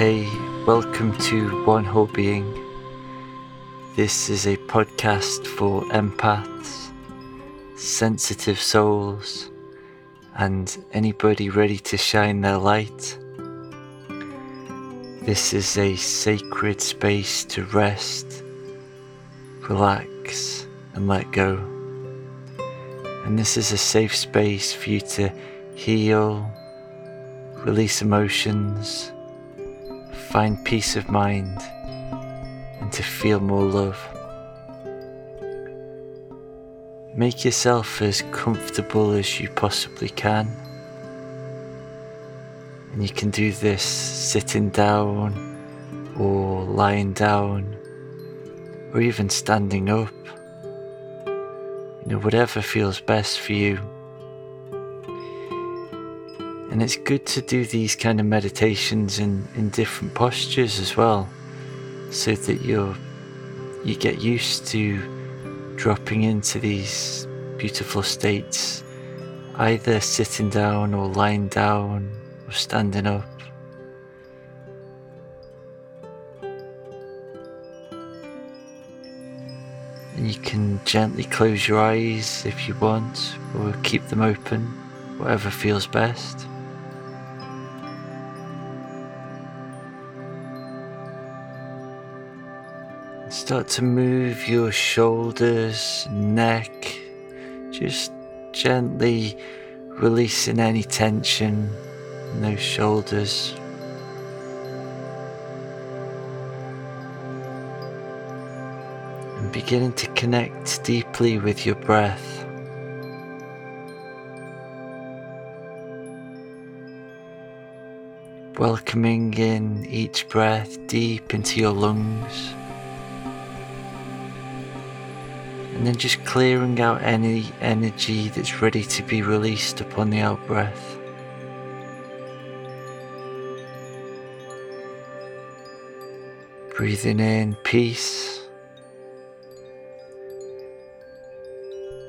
Hey, welcome to One Whole Being. This is a podcast for empaths, sensitive souls, and anybody ready to shine their light. This is a sacred space to rest, relax, and let go. And this is a safe space for you to heal, release emotions find peace of mind and to feel more love. Make yourself as comfortable as you possibly can. And you can do this sitting down or lying down or even standing up. You know, whatever feels best for you. And it's good to do these kind of meditations in, in different postures as well, so that you're you get used to dropping into these beautiful states, either sitting down or lying down or standing up. And you can gently close your eyes if you want, or keep them open, whatever feels best. Start to move your shoulders, neck, just gently releasing any tension in those shoulders. And beginning to connect deeply with your breath. Welcoming in each breath deep into your lungs. And then just clearing out any energy that's ready to be released upon the out breath. Breathing in peace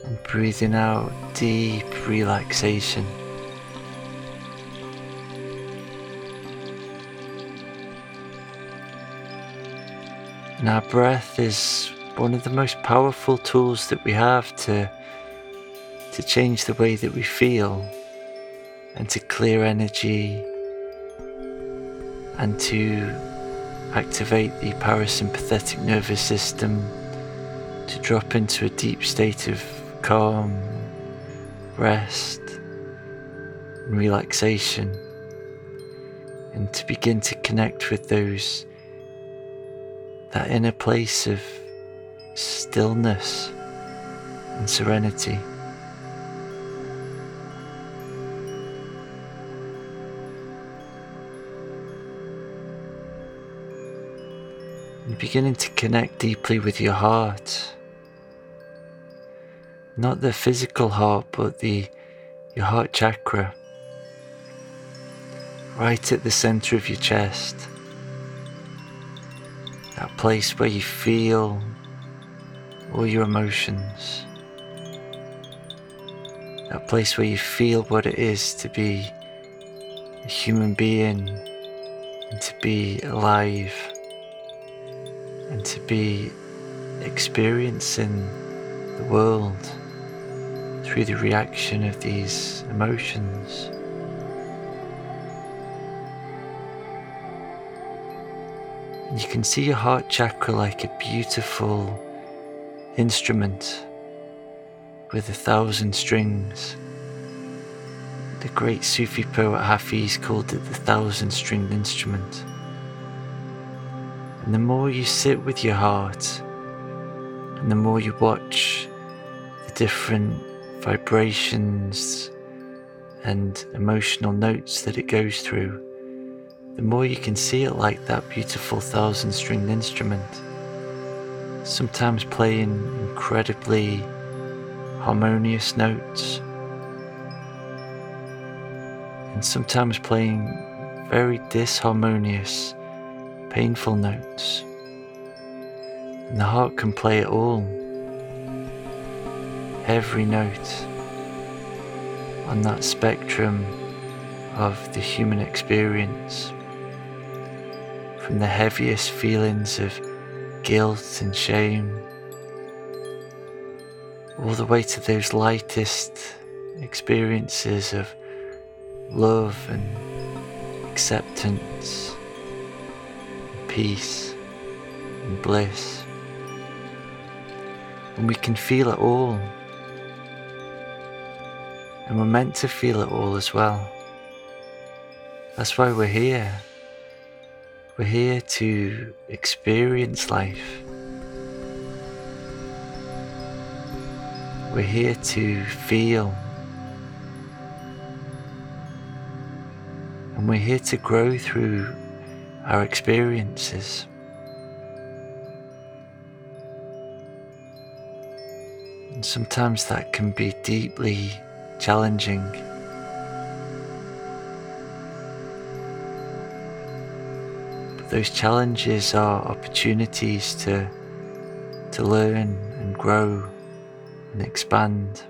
and breathing out deep relaxation. And our breath is one of the most powerful tools that we have to to change the way that we feel and to clear energy and to activate the parasympathetic nervous system to drop into a deep state of calm, rest, and relaxation, and to begin to connect with those that inner place of stillness and serenity. You're beginning to connect deeply with your heart. Not the physical heart, but the your heart chakra. Right at the center of your chest. That place where you feel all your emotions. That place where you feel what it is to be a human being and to be alive and to be experiencing the world through the reaction of these emotions. You can see your heart chakra like a beautiful instrument with a thousand strings. The great Sufi poet Hafiz called it the thousand stringed instrument. And the more you sit with your heart, and the more you watch the different vibrations and emotional notes that it goes through, the more you can see it like that beautiful thousand stringed instrument sometimes playing incredibly harmonious notes, and sometimes playing very disharmonious, painful notes. And the heart can play it all, every note on that spectrum of the human experience. from the heaviest feelings of guilt and shame, all the way to those lightest experiences of love and acceptance, and peace and bliss. And we can feel it all. And we're meant to feel it all as well. That's why we're here. We're here to experience life. We're here to feel. And we're here to grow through our experiences. And sometimes that can be deeply challenging. Those challenges are opportunities to, to learn and grow and expand.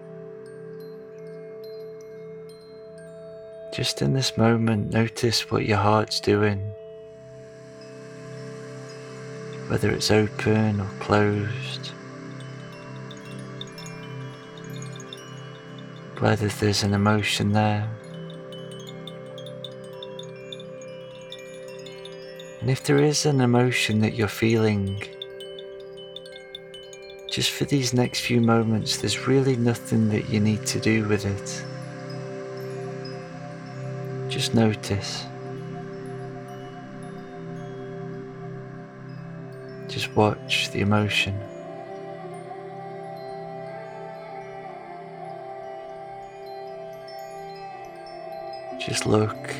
Just in this moment, notice what your heart's doing, whether it's open or closed. whether there's an emotion there. And if there is an emotion that you're feeling, just for these next few moments, there's really nothing that you need to do with it. Just notice. Just watch the emotion. Just look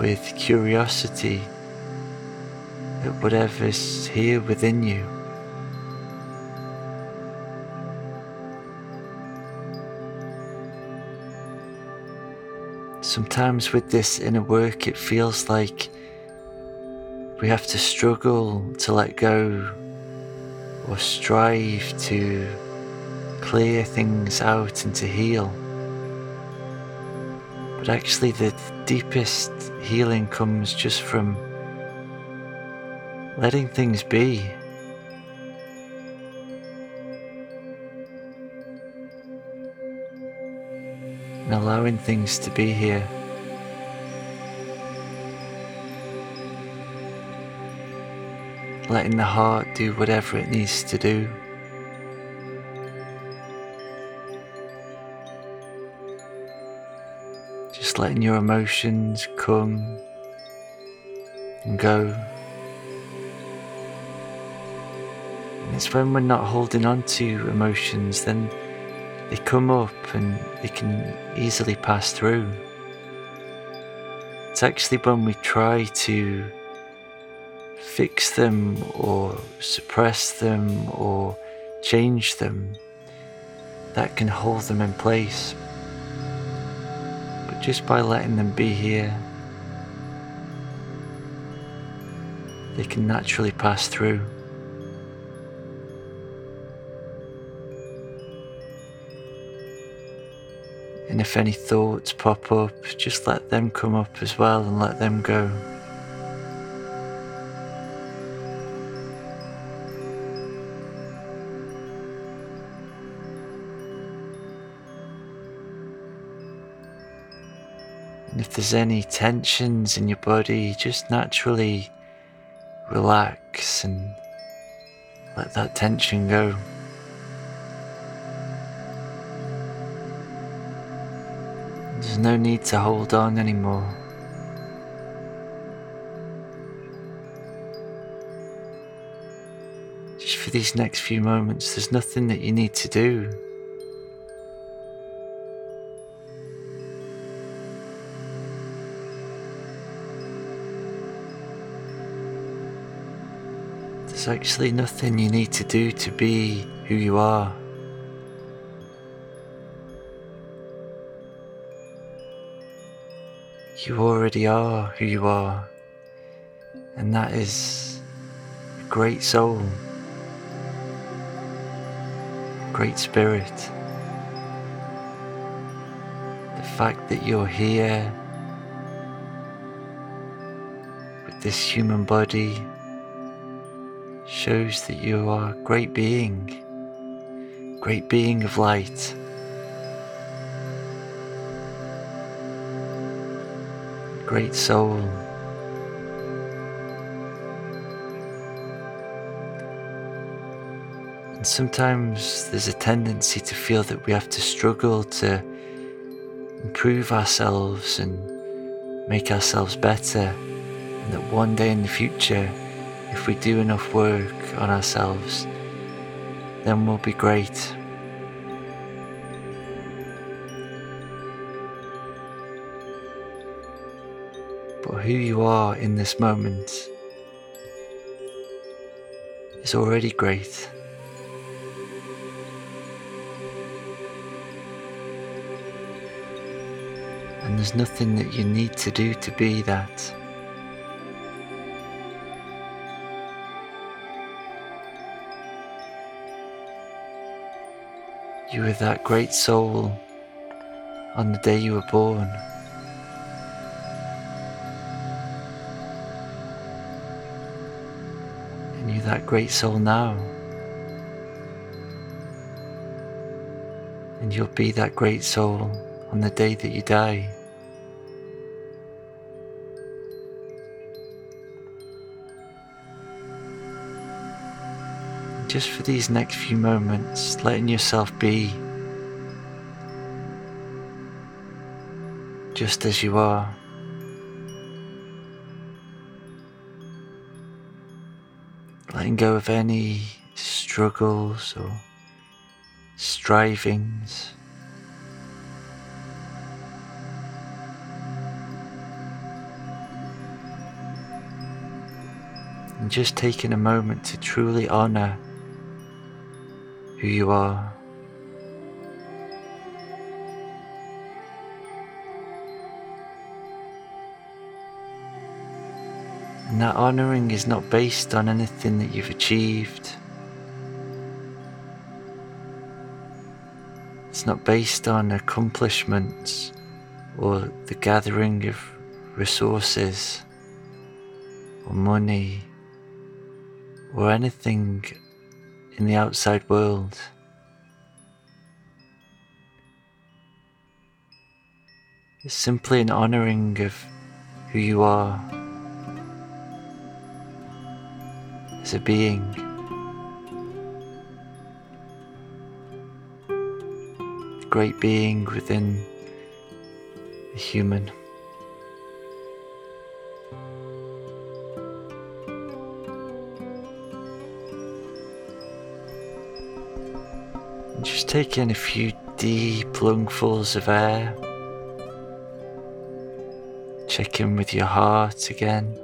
with curiosity at is here within you. Sometimes with this inner work, it feels like we have to struggle to let go or strive to clear things out and to heal. But actually, the deepest healing comes just from letting things be. And allowing things to be here. Letting the heart do whatever it needs to do. Just letting your emotions come and go. It's when we're not holding on to emotions, then they come up and they can easily pass through. It's actually when we try to fix them or suppress them or change them that can hold them in place But just by letting them be here, they can naturally pass through. And if any thoughts pop up, just let them come up as well and let them go. And if there's any tensions in your body, just naturally relax and let that tension go. There's no need to hold on anymore. Just for these next few moments, there's nothing that you need to do. There's actually nothing you need to do to be who you are. You already are who you are, and that is a great soul, great spirit. The fact that you're here with this human body shows that you are a great being, great being of light. Great soul. And sometimes there's a tendency to feel that we have to struggle to improve ourselves and make ourselves better, and that one day in the future, if we do enough work on ourselves, then we'll be great. Who you are in this moment is already great. And there's nothing that you need to do to be that. You were that great soul on the day you were born. That great soul now. And you'll be that great soul on the day that you die. Just for these next few moments, letting yourself be just as you are. Letting go of any struggles or strivings. and just taking a moment to truly honor who you are. And that honoring is not based on anything that you've achieved. It's not based on accomplishments or the gathering of resources or money or anything in the outside world. It's simply an honouring of who you are as a being. Great being within a human. Just take in a few deep lungfuls of air. Check in with your heart again.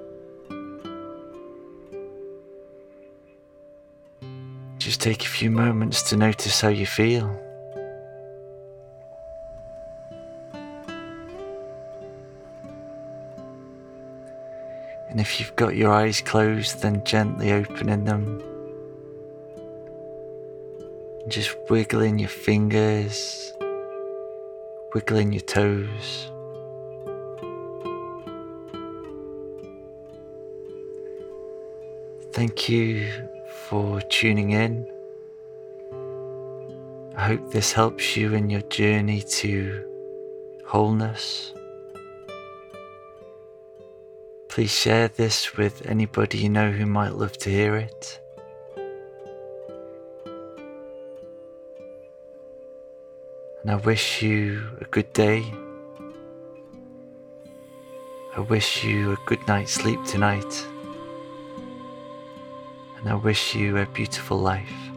Just take a few moments to notice how you feel. And if you've got your eyes closed, then gently opening them just wiggling your fingers, wiggling your toes. Thank you for tuning in. I hope this helps you in your journey to wholeness. Please share this with anybody you know who might love to hear it. And I wish you a good day. I wish you a good night's sleep tonight. And I wish you a beautiful life.